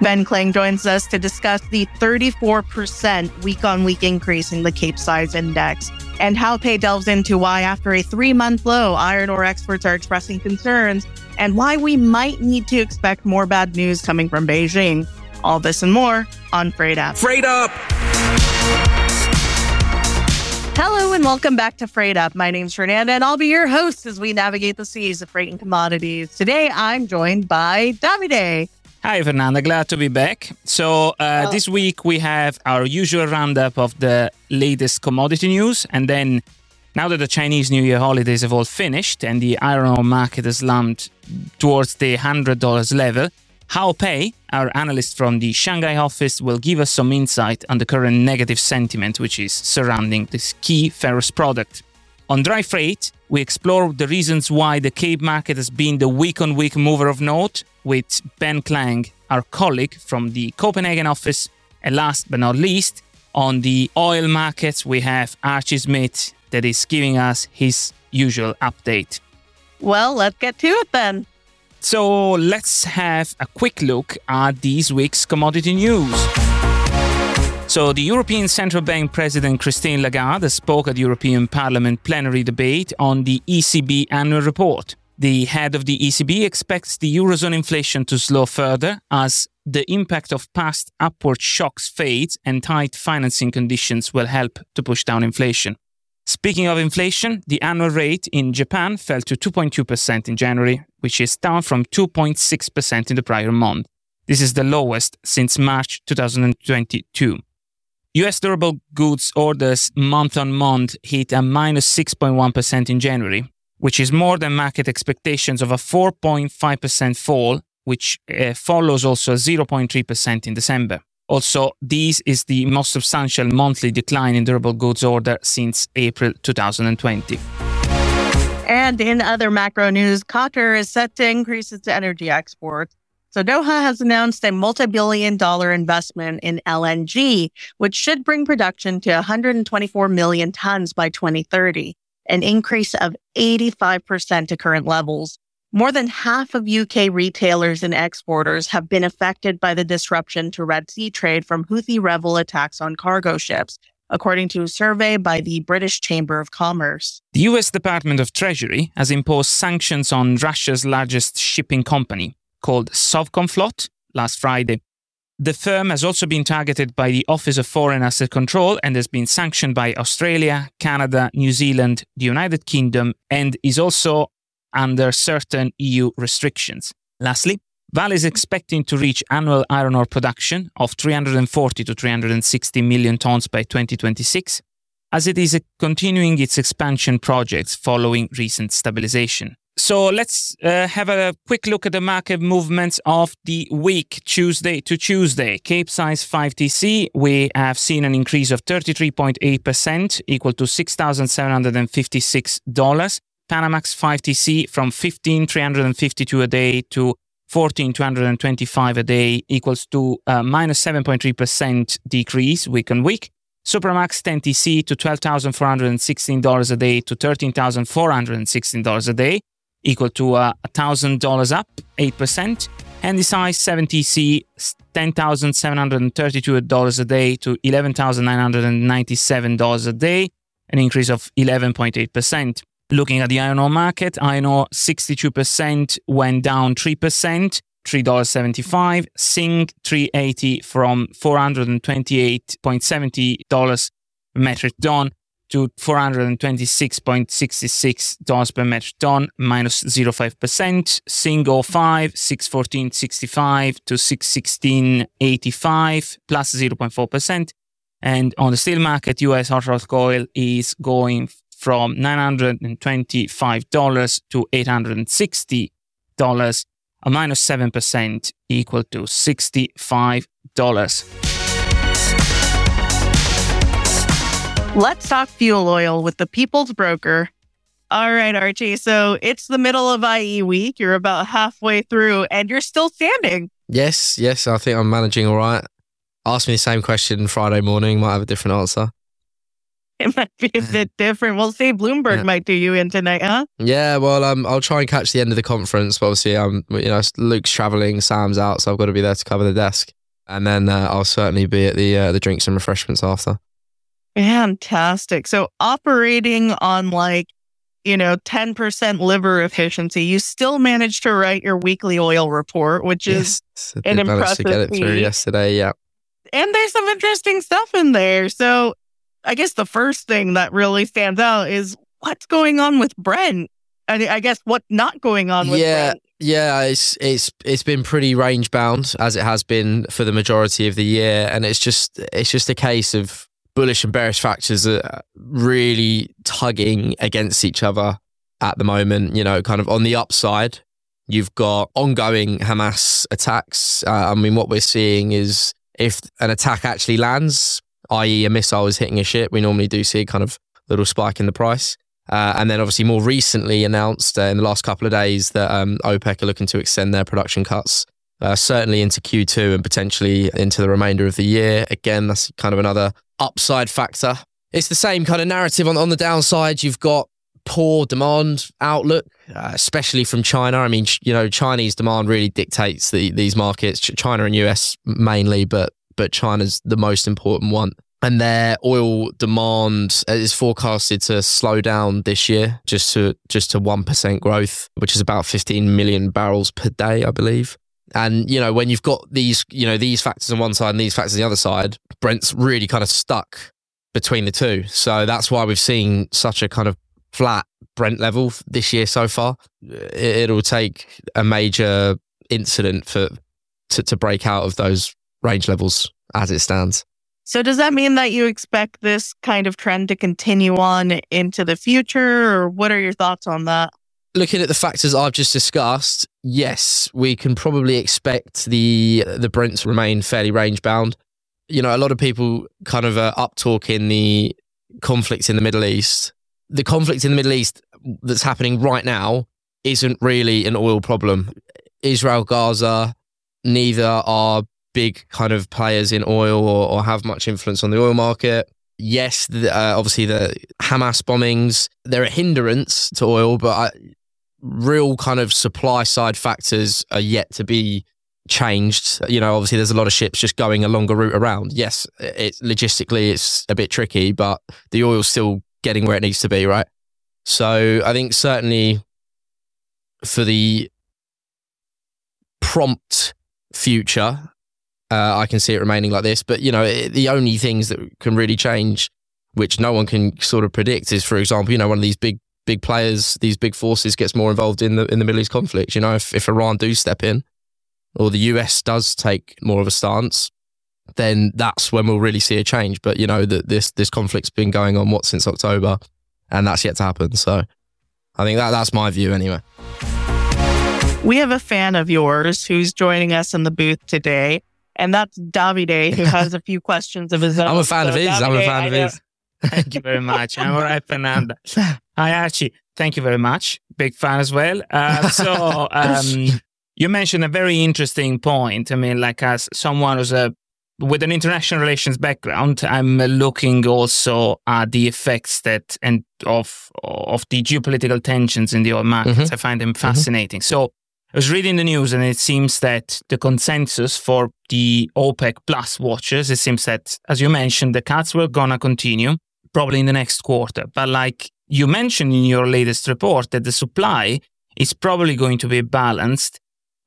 Ben Klang joins us to discuss the 34% week on week increase in the Capesize index and Hao Pei delves into why, after a three month low, iron ore experts are expressing concerns and why we might need to expect more bad news coming from Beijing. All this and more on Freight Up. Freight Up! Hello and welcome back to Freight Up. My name's Fernanda and I'll be your host as we navigate the seas of freight and commodities. Today I'm joined by Davide. Hi, Fernanda. Glad to be back. So, uh, oh. this week we have our usual roundup of the latest commodity news. And then, now that the Chinese New Year holidays have all finished and the iron ore market has slumped towards the $100 level, Hao Pei, our analyst from the Shanghai office, will give us some insight on the current negative sentiment which is surrounding this key ferrous product. On dry freight, we explore the reasons why the Cape market has been the week on week mover of note with Ben Klang, our colleague from the Copenhagen office. And last but not least, on the oil markets, we have Archie Smith that is giving us his usual update. Well, let's get to it then. So let's have a quick look at this week's commodity news. So, the European Central Bank President Christine Lagarde spoke at the European Parliament plenary debate on the ECB annual report. The head of the ECB expects the Eurozone inflation to slow further as the impact of past upward shocks fades and tight financing conditions will help to push down inflation. Speaking of inflation, the annual rate in Japan fell to 2.2% in January, which is down from 2.6% in the prior month. This is the lowest since March 2022. US durable goods orders month on month hit a minus 6.1 in January, which is more than market expectations of a 4.5% fall, which uh, follows also a 0.3% in December. Also, this is the most substantial monthly decline in durable goods order since April 2020. And in other macro news, Qatar is set to increase its energy exports so Doha has announced a multi-billion dollar investment in LNG, which should bring production to 124 million tons by 2030, an increase of 85% to current levels. More than half of UK retailers and exporters have been affected by the disruption to Red Sea trade from Houthi rebel attacks on cargo ships, according to a survey by the British Chamber of Commerce. The US Department of Treasury has imposed sanctions on Russia's largest shipping company, called Sovcomflot last Friday. The firm has also been targeted by the Office of Foreign Asset Control and has been sanctioned by Australia, Canada, New Zealand, the United Kingdom, and is also under certain EU restrictions. Lastly, Vale is expecting to reach annual iron ore production of 340 to 360 million tons by 2026, as it is continuing its expansion projects following recent stabilization. So let's uh, have a quick look at the market movements of the week, Tuesday to Tuesday. Capesize 5TC, we have seen an increase of 33.8%, equal to $6,756. Panamax 5TC from 15,352 a day to 14,225 a day, equals to a minus 7.3% decrease week on week. Supramax 10TC to $12,416 a day to $13,416 a day equal to uh, $1,000 up, 8%. Handysize 70C, $10,732 a day to $11,997 a day, an increase of 11.8%. Looking at the iron ore market, iron ore 62% went down 3%, $3.75. Sing 380 from $428.70 metric ton to $426.66 per metric ton, minus 0.5%. Single 05, 614.65 to 616.85, plus 0.4%. And on the steel market, US hot rolled coil is going from $925 to $860, a minus 7% equal to $65. Let's talk fuel oil with the People's Broker. All right, Archie. So it's the middle of IE week. You're about halfway through and you're still standing. Yes, yes. I think I'm managing all right. Ask me the same question Friday morning, might have a different answer. it might be a bit different. We'll see. Bloomberg yeah. might do you in tonight, huh? Yeah, well, um, I'll try and catch the end of the conference. But obviously, um, you know, Luke's traveling, Sam's out, so I've got to be there to cover the desk, and then uh, I'll certainly be at the uh, the drinks and refreshments after. Fantastic. So operating on like you know 10% liver efficiency, you still managed to write your weekly oil report, which is an impressive. To get it through yesterday, yeah. And there's some interesting stuff in there. So I guess the first thing that really stands out is what's going on with Brent. I, I guess what not going on with yeah. Brent. Yeah, it's it's it's been pretty range bound as it has been for the majority of the year, and it's just it's just a case of bullish and bearish factors are really tugging against each other at the moment. You know, kind of on the upside, you've got ongoing Hamas attacks. Uh, I mean, what we're seeing is if an attack actually lands, i.e., a missile is hitting a ship, we normally do see a kind of little spike in the price. Uh, and then, obviously, more recently announced uh, in the last couple of days that um, OPEC are looking to extend their production cuts, uh, certainly into Q2 and potentially into the remainder of the year. Again, that's kind of another upside factor. It's the same kind of narrative on, on the downside. You've got poor demand outlook, uh, especially from China. I mean, you know, Chinese demand really dictates the, these markets. China and US mainly, but but China's the most important one. And their oil demand is forecasted to slow down this year, just to just to one percent growth, which is about 15 million barrels per day, I believe. And you know, when you've got these, you know, these factors on one side and these factors on the other side, Brent's really kind of stuck between the two. So that's why we've seen such a kind of flat Brent level this year so far. It'll take a major incident for to, to break out of those range levels as it stands. So does that mean that you expect this kind of trend to continue on into the future or what are your thoughts on that? Looking at the factors I've just discussed, yes, we can probably expect the the Brent to remain fairly range bound. You know, a lot of people kind of uh, up talking the conflict in the Middle East. The conflict in the Middle East that's happening right now isn't really an oil problem. Israel, Gaza, neither are big kind of players in oil or, or have much influence on the oil market. Yes, the, uh, obviously the Hamas bombings, they're a hindrance to oil, but I, real kind of supply side factors are yet to be changed. You know, obviously there's a lot of ships just going a longer route around. Yes, it logistically it's a bit tricky, but the oil's still getting where it needs to be, right? So I think certainly for the prompt future, uh, I can see it remaining like this. But you know, it, the only things that can really change, which no one can sort of predict, is for example, you know, one of these big big players, these big forces gets more involved in the in the Middle East conflict. You know, if if Iran do step in, or the US does take more of a stance, then that's when we'll really see a change. But you know that this this conflict's been going on what since October, and that's yet to happen. So I think that that's my view anyway. We have a fan of yours who's joining us in the booth today, and that's Davide, who has a few questions of his own. I'm a fan so, of his. Davide, I'm a fan of his. Thank you very much. I'm all right, Fernanda. Hi, Archie. Thank you very much. Big fan as well. Uh, so, um, you mentioned a very interesting point. I mean, like as someone who's a with an international relations background, I'm looking also at the effects that and of of the geopolitical tensions in the oil markets. Mm-hmm. I find them mm-hmm. fascinating. Mm-hmm. So I was reading the news and it seems that the consensus for the OPEC plus watchers, it seems that, as you mentioned, the cuts were gonna continue probably in the next quarter. But like you mentioned in your latest report, that the supply is probably going to be balanced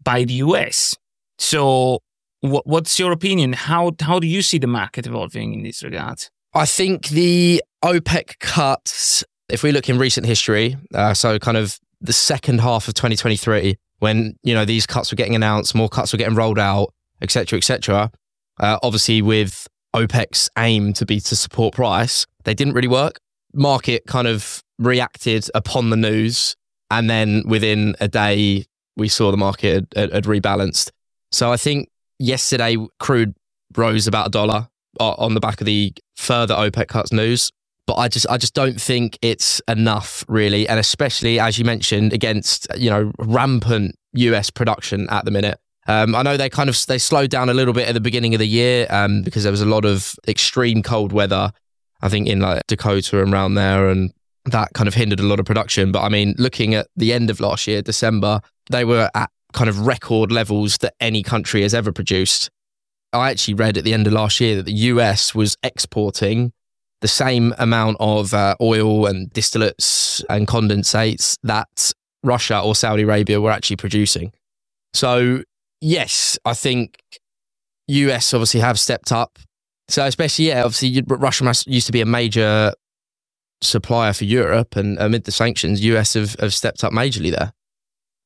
by the US. So, what's your opinion? How how do you see the market evolving in this regard? I think the OPEC cuts, if we look in recent history, uh, so kind of the second half of 2023, when you know these cuts were getting announced, more cuts were getting rolled out, etc., etc. Uh, obviously, with OPEC's aim to be to support price, they didn't really work. Market kind of reacted upon the news, and then within a day, we saw the market had, had rebalanced. So I think yesterday crude rose about a dollar uh, on the back of the further OPEC cuts news. But I just I just don't think it's enough really, and especially as you mentioned against you know rampant US production at the minute. Um, I know they kind of they slowed down a little bit at the beginning of the year um, because there was a lot of extreme cold weather I think in like Dakota and around there, and that kind of hindered a lot of production. But I mean, looking at the end of last year, December, they were at kind of record levels that any country has ever produced. I actually read at the end of last year that the US was exporting the same amount of uh, oil and distillates and condensates that Russia or Saudi Arabia were actually producing. So, yes, I think US obviously have stepped up. So, especially, yeah, obviously, Russia used to be a major supplier for Europe, and amid the sanctions, US have, have stepped up majorly there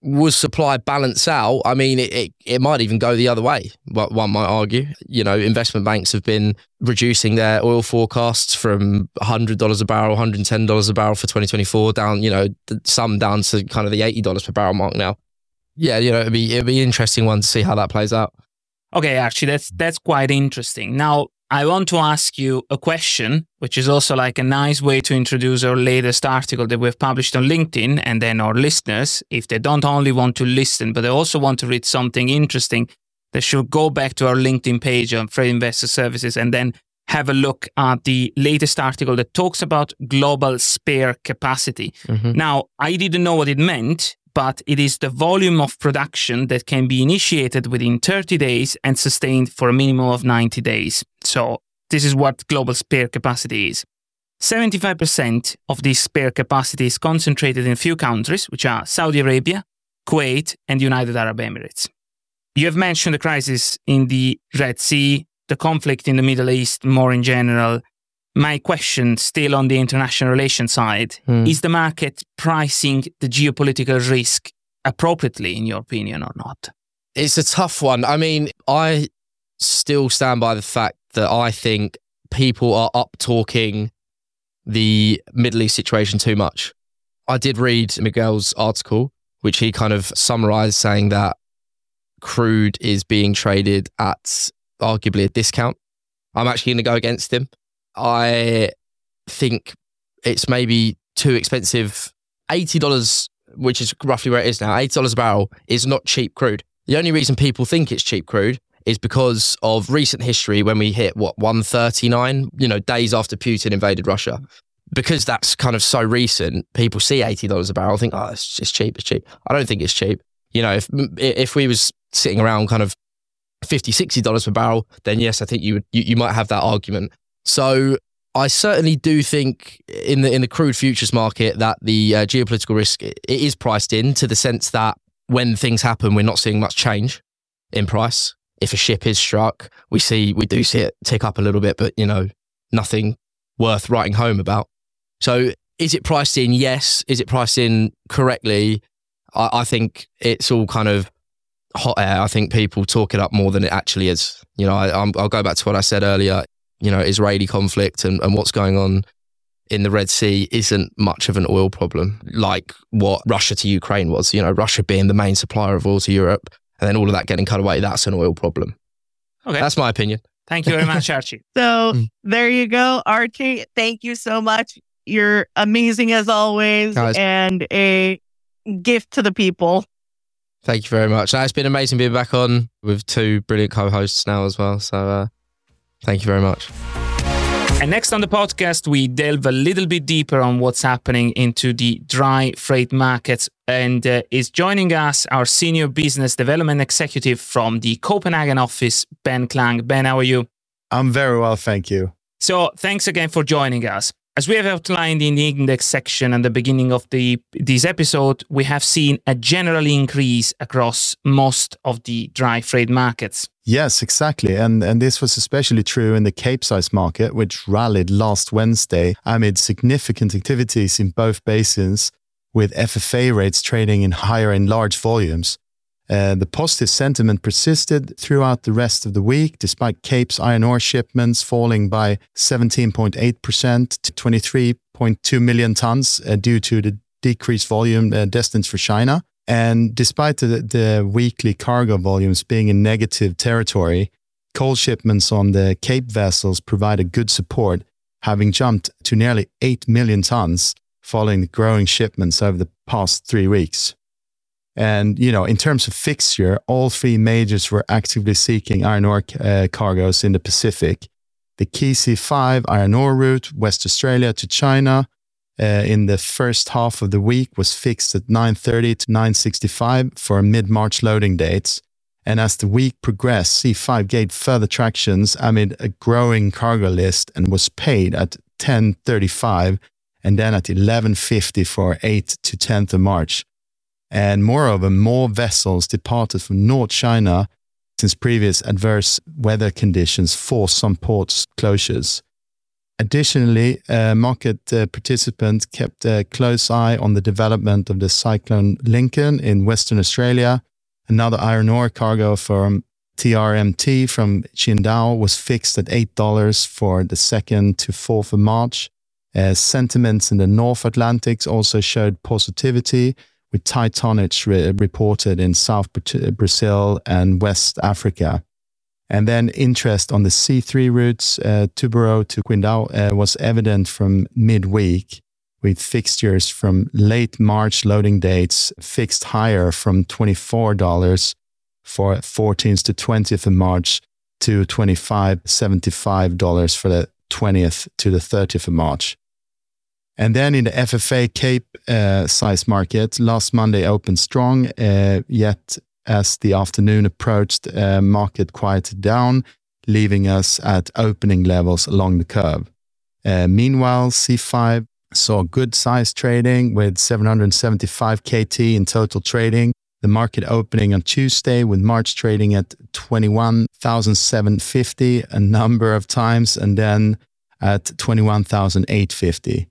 was supply balance out? I mean, it, it, it, might even go the other way. One might argue. You know, investment banks have been reducing their oil forecasts from $100 a barrel, $110 a barrel for 2024 down, you know, some down to kind of the $80 per barrel mark now. Yeah, you know, it'd be, it'd be interesting one to see how that plays out. Okay, actually, that's that's quite interesting. Now, I want to ask you a question, which is also like a nice way to introduce our latest article that we've published on LinkedIn. And then our listeners, if they don't only want to listen, but they also want to read something interesting, they should go back to our LinkedIn page on Freight Investor Services and then have a look at the latest article that talks about global spare capacity. Mm-hmm. Now, I didn't know what it meant, but it is the volume of production that can be initiated within 30 days and sustained for a minimum of 90 days. So, this is what global spare capacity is. 75% of this spare capacity is concentrated in a few countries, which are Saudi Arabia, Kuwait, and United Arab Emirates. You have mentioned the crisis in the Red Sea, the conflict in the Middle East more in general, my question, still on the international relations side, mm. is the market pricing the geopolitical risk appropriately, in your opinion, or not? It's a tough one. I mean, I still stand by the fact that I think people are up talking the Middle East situation too much. I did read Miguel's article, which he kind of summarized saying that crude is being traded at arguably a discount. I'm actually going to go against him. I think it's maybe too expensive. $80, which is roughly where it is now, $80 a barrel is not cheap crude. The only reason people think it's cheap crude is because of recent history when we hit what 139, you know, days after Putin invaded Russia. Because that's kind of so recent, people see $80 a barrel, think, oh, it's just cheap, it's cheap. I don't think it's cheap. You know, if if we was sitting around kind of 50 $60 per barrel, then yes, I think you would you, you might have that argument. So I certainly do think in the in the crude futures market that the uh, geopolitical risk it is priced in to the sense that when things happen, we're not seeing much change in price. If a ship is struck, we see we do see it tick up a little bit, but you know nothing worth writing home about. So is it priced in? Yes. Is it priced in correctly? I, I think it's all kind of hot air. I think people talk it up more than it actually is. You know, I, will go back to what I said earlier you know, Israeli conflict and, and what's going on in the Red Sea isn't much of an oil problem like what Russia to Ukraine was. You know, Russia being the main supplier of oil to Europe and then all of that getting cut away, that's an oil problem. Okay. That's my opinion. Thank you very much, Archie. so mm. there you go, Archie. Thank you so much. You're amazing as always Guys. and a gift to the people. Thank you very much. it's been amazing being back on with two brilliant co hosts now as well. So, uh, Thank you very much. And next on the podcast, we delve a little bit deeper on what's happening into the dry freight markets. And uh, is joining us our senior business development executive from the Copenhagen office, Ben Klang. Ben, how are you? I'm very well, thank you. So, thanks again for joining us. As we have outlined in the index section at the beginning of the this episode, we have seen a general increase across most of the dry freight markets. Yes, exactly. And and this was especially true in the Capesize market, which rallied last Wednesday amid significant activities in both basins, with FFA rates trading in higher and large volumes. Uh, the positive sentiment persisted throughout the rest of the week, despite Cape's iron ore shipments falling by 17.8% to 23.2 million tons uh, due to the decreased volume uh, destined for China. And despite the, the weekly cargo volumes being in negative territory, coal shipments on the Cape vessels provided good support, having jumped to nearly 8 million tons following the growing shipments over the past three weeks. And, you know, in terms of fixture, all three majors were actively seeking iron ore uh, cargoes in the Pacific. The key C5 iron ore route, West Australia to China, uh, in the first half of the week was fixed at 9.30 to 9.65 for mid-March loading dates. And as the week progressed, C5 gained further tractions amid a growing cargo list and was paid at 10.35 and then at 11.50 for 8 to 10th of March. And moreover, more vessels departed from North China since previous adverse weather conditions forced some ports closures. Additionally, uh, market uh, participants kept a close eye on the development of the cyclone Lincoln in Western Australia. Another iron ore cargo from TRMT from Qingdao was fixed at $8 for the 2nd to 4th of March. Uh, sentiments in the North Atlantic also showed positivity, with tight tonnage re- reported in South Brazil and West Africa. And then interest on the C3 routes, uh, Tubarao to Qingdao, uh, was evident from midweek, with fixtures from late March loading dates fixed higher from $24 for 14th to 20th of March to $25, $75 for the 20th to the 30th of March. And then in the FFA Cape uh, size market, last Monday opened strong, uh, yet as the afternoon approached, uh, market quieted down, leaving us at opening levels along the curve. Uh, meanwhile, C5 saw good size trading with 775 KT in total trading. The market opening on Tuesday with March trading at 21,750 a number of times and then at 21,850.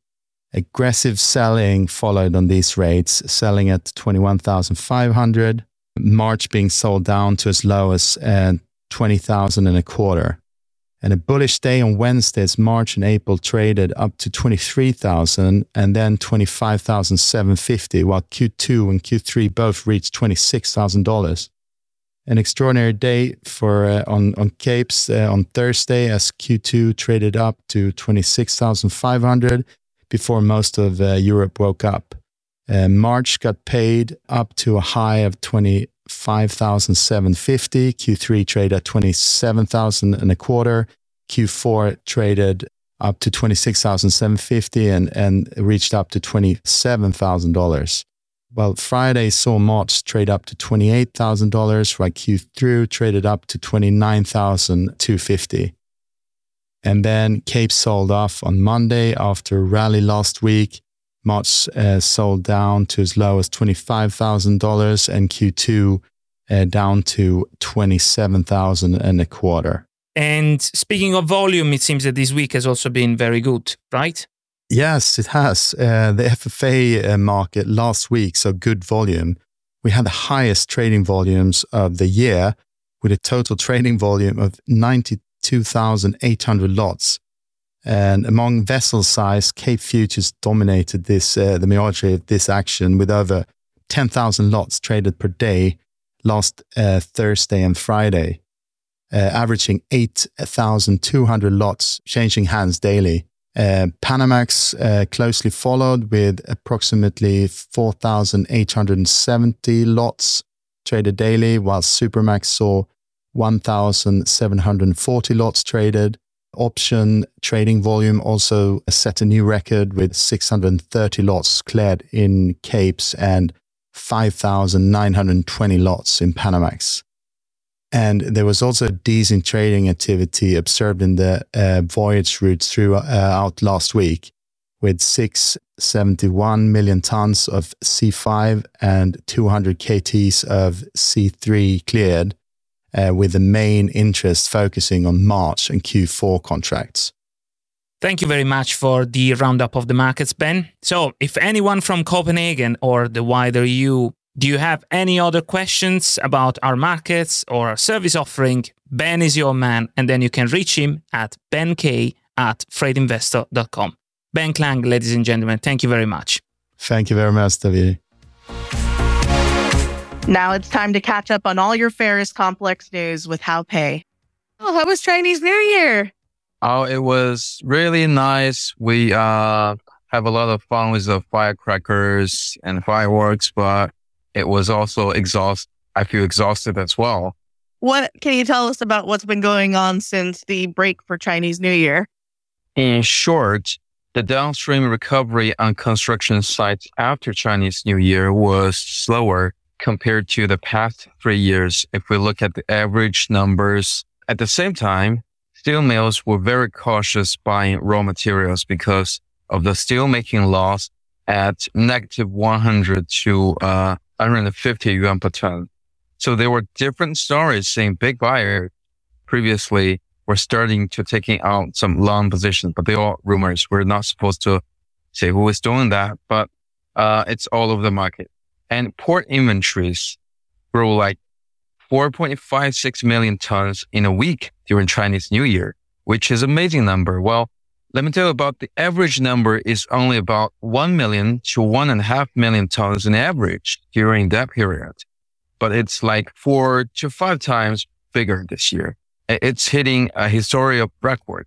Aggressive selling followed on these rates, selling at 21,500, March being sold down to as low as uh, 20,000 and a quarter. And a bullish day on Wednesdays, March and April traded up to 23,000 and then 25,750, while Q2 and Q3 both reached $26,000. An extraordinary day for uh, on on capes uh, on Thursday as Q2 traded up to 26,500 before most of uh, Europe woke up. Uh, March got paid up to a high of 25,750. Q3 traded at 27,000 and a quarter. Q4 traded up to 26,750 and, and reached up to $27,000. Well, Friday saw March trade up to $28,000, while Q3 traded up to 29,250. And then Cape sold off on Monday after a rally last week. March uh, sold down to as low as $25,000 and Q2 uh, down to 27,000 and a quarter. And speaking of volume, it seems that this week has also been very good, right? Yes, it has. Uh, the FFA uh, market last week saw good volume. We had the highest trading volumes of the year with a total trading volume of 92,800 lots. And among vessel size, Cape Futures dominated this, uh, the majority of this action with over 10,000 lots traded per day last uh, Thursday and Friday, uh, averaging 8,200 lots changing hands daily. Uh, Panamax uh, closely followed with approximately 4,870 lots traded daily, while Supramax saw 1,740 lots traded option trading volume also set a new record with 630 lots cleared in Capes and 5,920 lots in Panamax. And there was also a decent trading activity observed in the uh, voyage routes throughout uh, last week, with 671 million tons of C5 and 200 KTs of C3 cleared, uh, with the main interest focusing on March and Q4 contracts. Thank you very much for the roundup of the markets, Ben. So, if anyone from Copenhagen or the wider EU, do you have any other questions about our markets or our service offering? Ben is your man, and then you can reach him at benk at freightinvestor.com. Ben Klang, ladies and gentlemen, thank you very much. Thank you very much, David. Now it's time to catch up on all your ferrous complex news with Hao Pei. Oh, how was Chinese New Year? Oh, it was really nice. We uh have a lot of fun with the firecrackers and fireworks, but it was also exhaust. I feel exhausted as well. what can you tell us about what's been going on since the break for Chinese New Year? In short, the downstream recovery on construction sites after Chinese New Year was slower compared to the past three years. If we look at the average numbers at the same time, steel mills were very cautious buying raw materials because of the steel making loss at negative 100 to uh, 150 yuan per ton. So there were different stories saying big buyers previously were starting to taking out some long positions, but they're rumors. We're not supposed to say who is doing that, but uh, it's all over the market. And port inventories grew like 4.56 million tons in a week during Chinese New Year, which is amazing number. Well, let me tell you about the average number is only about 1 million to one and a half million tons in average during that period. But it's like four to five times bigger this year. It's hitting a historical record.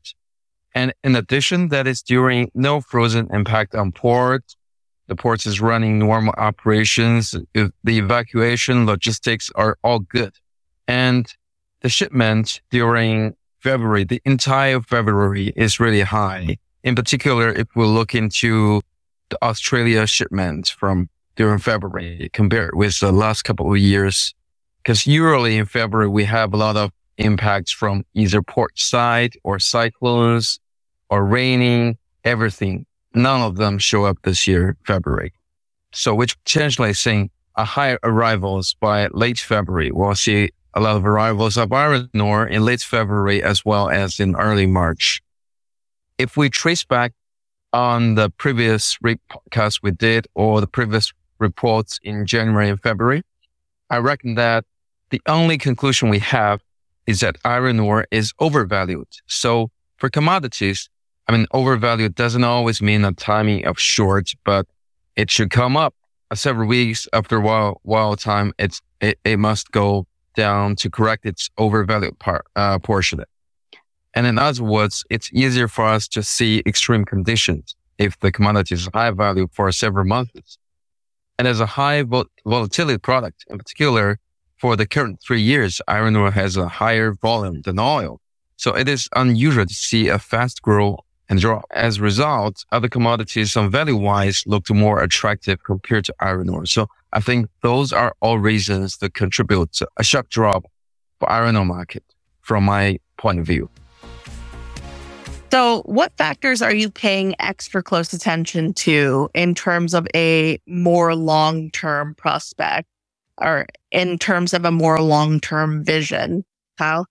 And in addition, that is during no frozen impact on port. The port is running normal operations. The evacuation logistics are all good. And the shipment during February, the entire February is really high. In particular, if we look into the Australia shipment from during February compared with the last couple of years, because usually in February, we have a lot of impacts from either port side or cyclones or raining, everything. None of them show up this year, February. So which translates saying a higher arrivals by late February. We'll see a lot of arrivals of iron ore in late February as well as in early March. If we trace back on the previous podcast we did or the previous reports in January and February, I reckon that the only conclusion we have is that iron ore is overvalued. So for commodities, I mean, overvalued doesn't always mean a timing of short, but it should come up several weeks after a while, while time. It's, it, it must go down to correct its overvalued part, uh, portion. And in other words, it's easier for us to see extreme conditions if the commodity is high value for several months. And as a high vol- volatility product, in particular, for the current three years, iron ore has a higher volume than oil. So it is unusual to see a fast growth and drop. As a result, other commodities on value wise looked more attractive compared to iron ore. So I think those are all reasons that contribute to a sharp drop for iron ore market from my point of view. So, what factors are you paying extra close attention to in terms of a more long term prospect or in terms of a more long term vision? Kyle?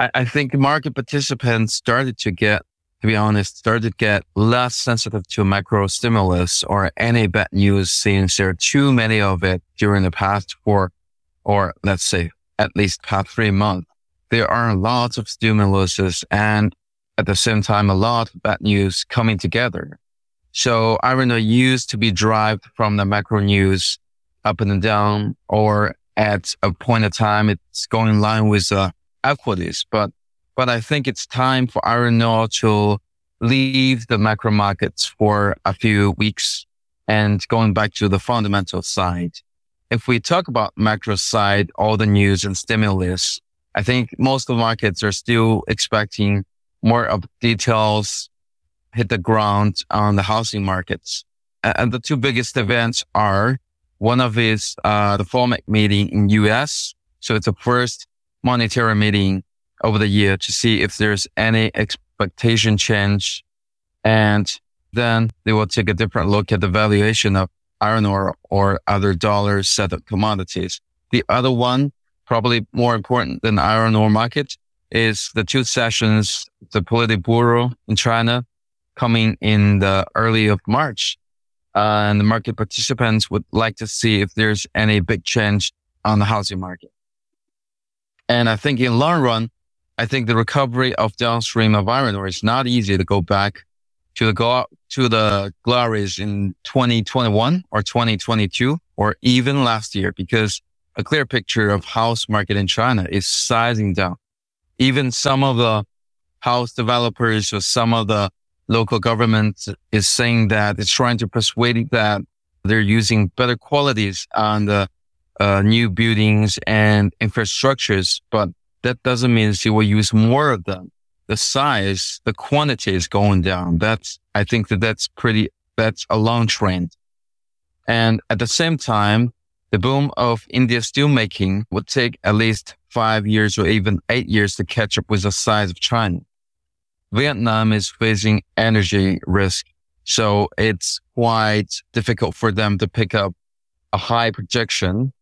I, I think market participants started to get to be honest, started to get less sensitive to macro stimulus or any bad news since there are too many of it during the past four or let's say at least past three months. There are lots of stimuluses and at the same time, a lot of bad news coming together. So iron ore used to be derived from the macro news up and down or at a point of time, it's going in line with uh, equities, but but I think it's time for ore to leave the macro markets for a few weeks and going back to the fundamental side. If we talk about macro side, all the news and stimulus, I think most of the markets are still expecting more of details hit the ground on the housing markets. And the two biggest events are one of is uh, the FOMC meeting in US. So it's the first monetary meeting over the year to see if there's any expectation change. And then they will take a different look at the valuation of iron ore or other dollar set of commodities. The other one, probably more important than iron ore market, is the two sessions, the Politburo in China coming in the early of March. Uh, and the market participants would like to see if there's any big change on the housing market. And I think in long run, I think the recovery of downstream ore is not easy to go back to the go to the glories in 2021 or 2022 or even last year because a clear picture of house market in China is sizing down. Even some of the house developers or some of the local government is saying that it's trying to persuade that they're using better qualities on the uh, new buildings and infrastructures, but that doesn't mean she will use more of them. The size, the quantity is going down. That's, I think that that's pretty, that's a long trend. And at the same time, the boom of India steelmaking would take at least five years or even eight years to catch up with the size of China. Vietnam is facing energy risk. So it's quite difficult for them to pick up a high projection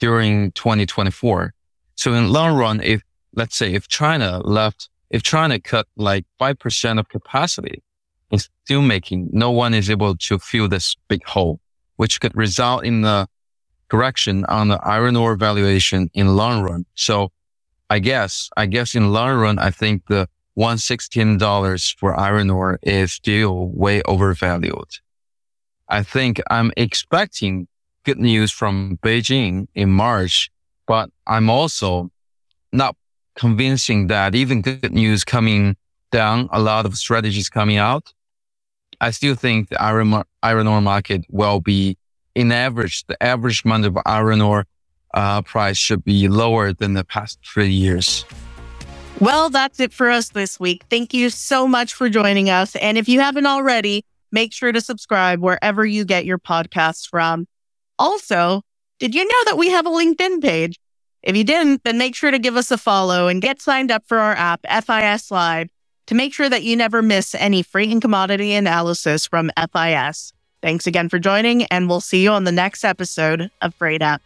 during 2024. So in long run, if let's say if China left, if China cut like 5% of capacity in steelmaking, no one is able to fill this big hole, which could result in the correction on the iron ore valuation in long run. So I guess, I guess in long run, I think the $116 for iron ore is still way overvalued. I think I'm expecting good news from Beijing in March, but I'm also not convincing that even good news coming down, a lot of strategies coming out. I still think the iron, iron ore market will be in average, the average month of iron ore uh, price should be lower than the past three years. Well, that's it for us this week. Thank you so much for joining us. And if you haven't already, make sure to subscribe wherever you get your podcasts from. Also, did you know that we have a LinkedIn page? If you didn't, then make sure to give us a follow and get signed up for our app, FIS Live, to make sure that you never miss any freight and commodity analysis from FIS. Thanks again for joining, and we'll see you on the next episode of Freight Up.